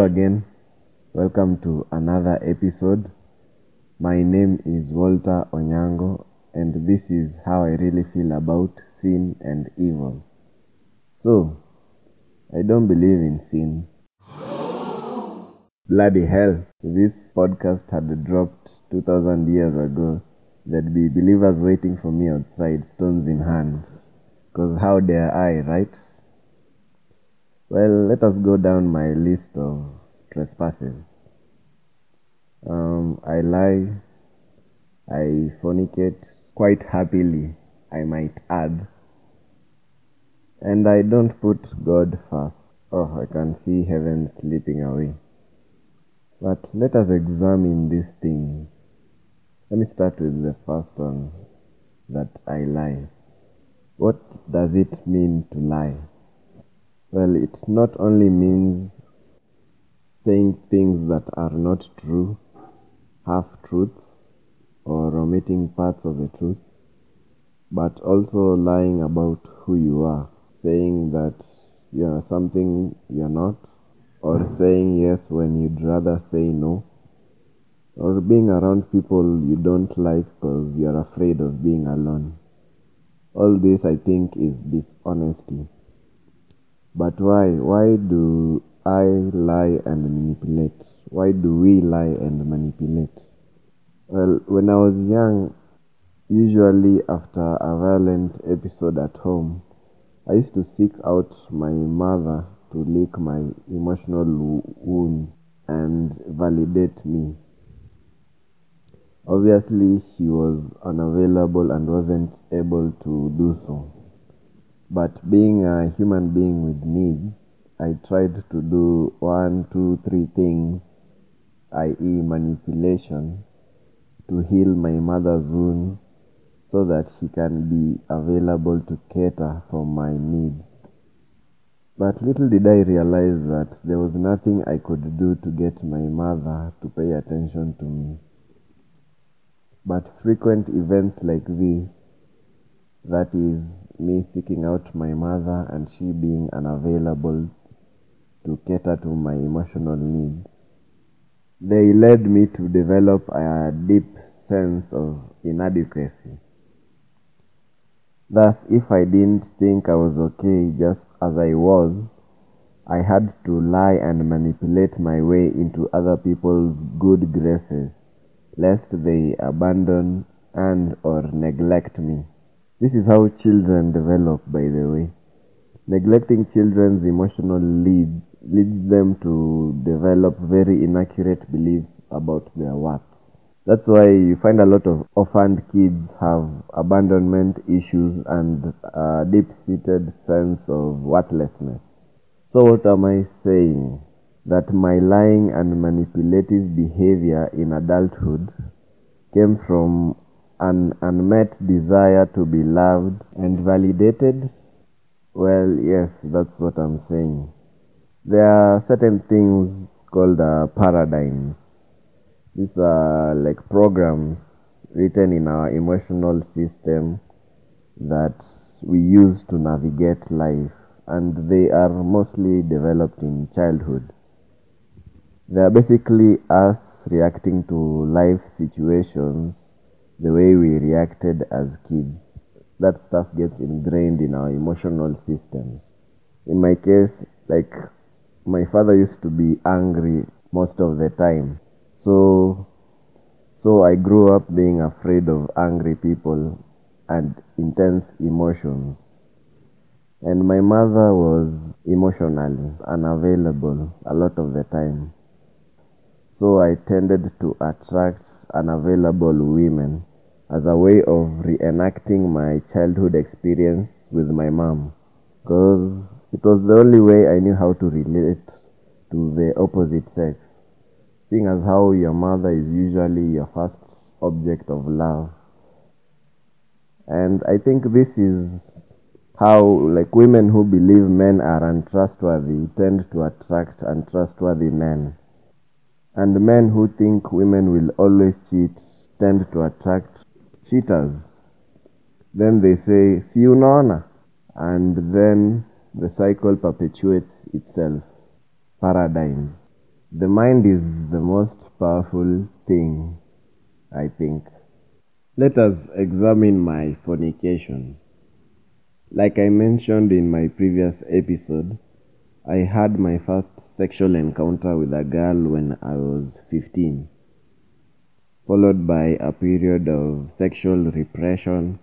Hello again. Welcome to another episode. My name is Walter Onyango, and this is how I really feel about sin and evil. So, I don't believe in sin. Bloody hell, this podcast had dropped 2000 years ago, there'd be believers waiting for me outside, stones in hand. Because how dare I, right? Well, let us go down my list of trespasses. Um, I lie, I fornicate quite happily, I might add, and I don't put God first. Oh, I can see heaven slipping away. But let us examine these things. Let me start with the first one that I lie. What does it mean to lie? Well, it not only means saying things that are not true, half truths, or omitting parts of the truth, but also lying about who you are, saying that you are something you're not, or saying yes when you'd rather say no, or being around people you don't like because you're afraid of being alone. All this, I think, is dishonesty. But why? Why do I lie and manipulate? Why do we lie and manipulate? Well, when I was young, usually after a violent episode at home, I used to seek out my mother to lick my emotional wounds and validate me. Obviously, she was unavailable and wasn't able to do so. But being a human being with needs, I tried to do one, two, three things, i.e., manipulation, to heal my mother's wounds so that she can be available to cater for my needs. But little did I realize that there was nothing I could do to get my mother to pay attention to me. But frequent events like this, that is, me seeking out my mother and she being unavailable to cater to my emotional needs. They led me to develop a deep sense of inadequacy. Thus, if I didn't think I was okay just as I was, I had to lie and manipulate my way into other people's good graces, lest they abandon and or neglect me. This is how children develop, by the way. Neglecting children's emotional lead leads them to develop very inaccurate beliefs about their worth. That's why you find a lot of orphaned kids have abandonment issues and a deep seated sense of worthlessness. So, what am I saying? That my lying and manipulative behavior in adulthood came from an unmet desire to be loved and validated? Well, yes, that's what I'm saying. There are certain things called uh, paradigms. These are like programs written in our emotional system that we use to navigate life, and they are mostly developed in childhood. They are basically us reacting to life situations the way we reacted as kids. That stuff gets ingrained in our emotional systems. In my case, like my father used to be angry most of the time. So so I grew up being afraid of angry people and intense emotions. And my mother was emotionally unavailable a lot of the time. So I tended to attract unavailable women as a way of reenacting my childhood experience with my mom because it was the only way I knew how to relate to the opposite sex. Seeing as how your mother is usually your first object of love. And I think this is how like women who believe men are untrustworthy tend to attract untrustworthy men. And men who think women will always cheat tend to attract cheaters. Then they say, si unaona. And then the cycle perpetuates itself. Paradigms. The mind is the most powerful thing, I think. Let us examine my fornication. Like I mentioned in my previous episode, I had my first sexual encounter with a girl when I was 15, followed by a period of sexual repression,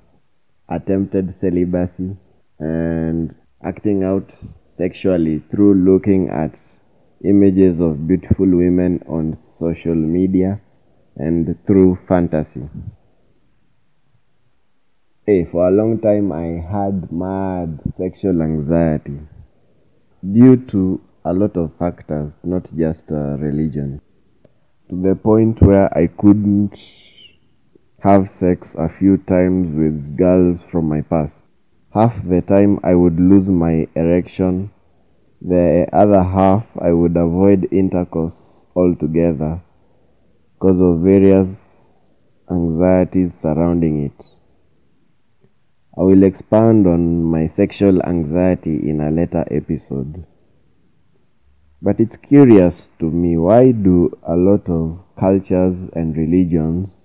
attempted celibacy, and acting out sexually through looking at images of beautiful women on social media and through fantasy. Hey, for a long time I had mad sexual anxiety due to a lot of factors, not just uh, religion. To the point where I couldn't have sex a few times with girls from my past. Half the time I would lose my erection the other half I would avoid intercourse altogether because of various anxieties surrounding it. I will expand on my sexual anxiety in a later episode. But it's curious to me why do a lot of cultures and religions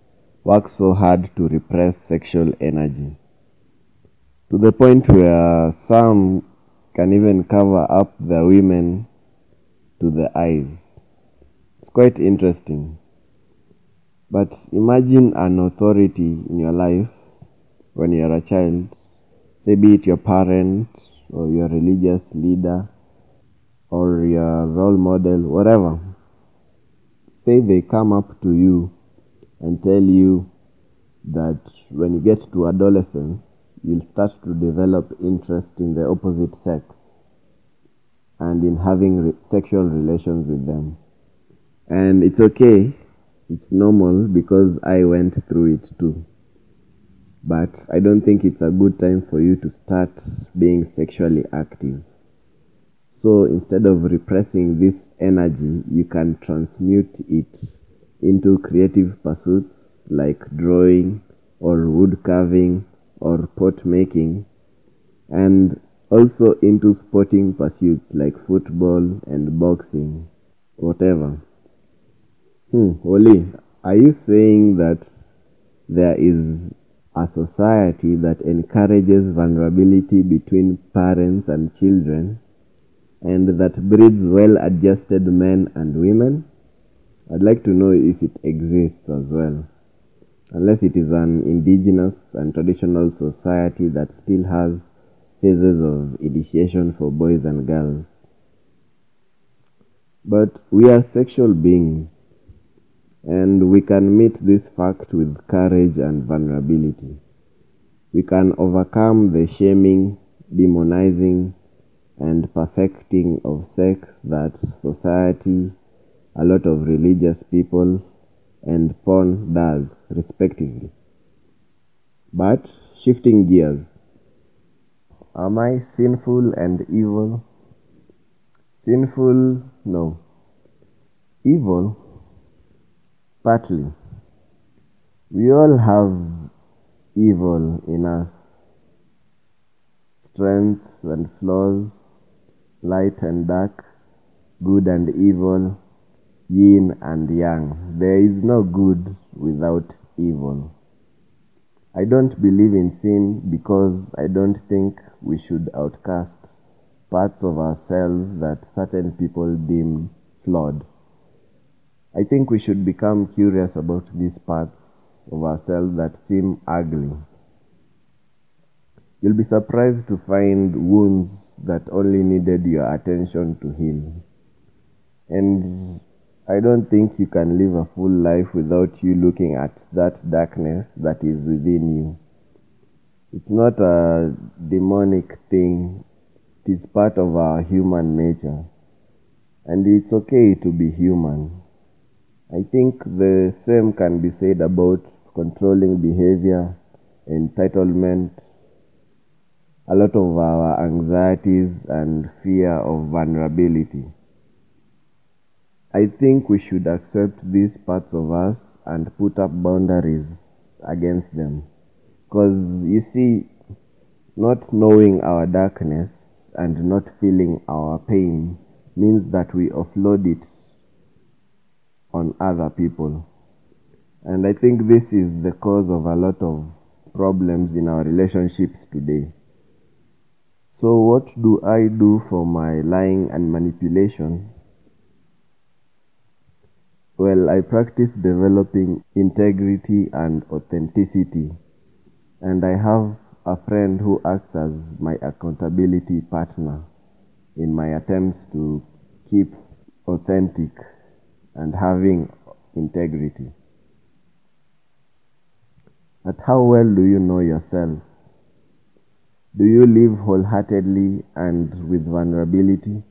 work so hard to repress sexual energy? To the point where some can even cover up the women to the eyes. It's quite interesting. But imagine an authority in your life when you're a child, say be it your parent or your religious leader or your role model, whatever. Say they come up to you and tell you that when you get to adolescence, you'll start to develop interest in the opposite sex and in having re- sexual relations with them. And it's okay, it's normal because I went through it too. But I don't think it's a good time for you to start being sexually active. So instead of repressing this energy, you can transmute it into creative pursuits like drawing or wood carving or pot making and also into sporting pursuits like football and boxing, whatever. Hmm, Oli, are you saying that there is a society that encourages vulnerability between parents and children and that breeds well adjusted men and women? I'd like to know if it exists as well unless it is an indigenous and traditional society that still has phases of initiation for boys and girls. But we are sexual beings, and we can meet this fact with courage and vulnerability. We can overcome the shaming, demonizing, and perfecting of sex that society, a lot of religious people, and porn does, respectively. But shifting gears, am I sinful and evil? Sinful, no. Evil, partly. We all have evil in us strengths and flaws, light and dark, good and evil, yin and yang. There is no good without evil. I don't believe in sin because I don't think we should outcast parts of ourselves that certain people deem flawed. I think we should become curious about these parts of ourselves that seem ugly. You'll be surprised to find wounds that only needed your attention to heal. And I don't think you can live a full life without you looking at that darkness that is within you. It's not a demonic thing, it is part of our human nature. And it's okay to be human. I think the same can be said about controlling behavior, entitlement, a lot of our anxieties and fear of vulnerability. I think we should accept these parts of us and put up boundaries against them. Because you see, not knowing our darkness and not feeling our pain means that we offload it on other people. And I think this is the cause of a lot of problems in our relationships today. So, what do I do for my lying and manipulation? Well, I practice developing integrity and authenticity, and I have a friend who acts as my accountability partner in my attempts to keep authentic and having integrity. But how well do you know yourself? Do you live wholeheartedly and with vulnerability,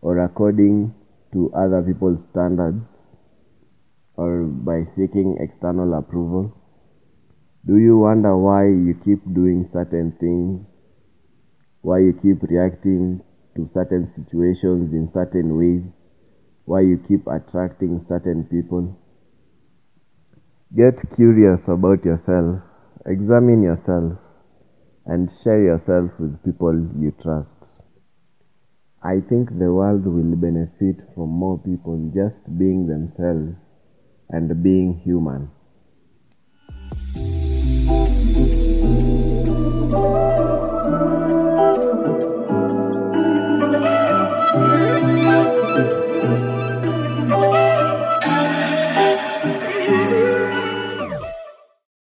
or according to other people's standards, or by seeking external approval? Do you wonder why you keep doing certain things, why you keep reacting to certain situations in certain ways, why you keep attracting certain people? Get curious about yourself, examine yourself and share yourself with people you trust. I think the world will benefit from more people just being themselves and being human.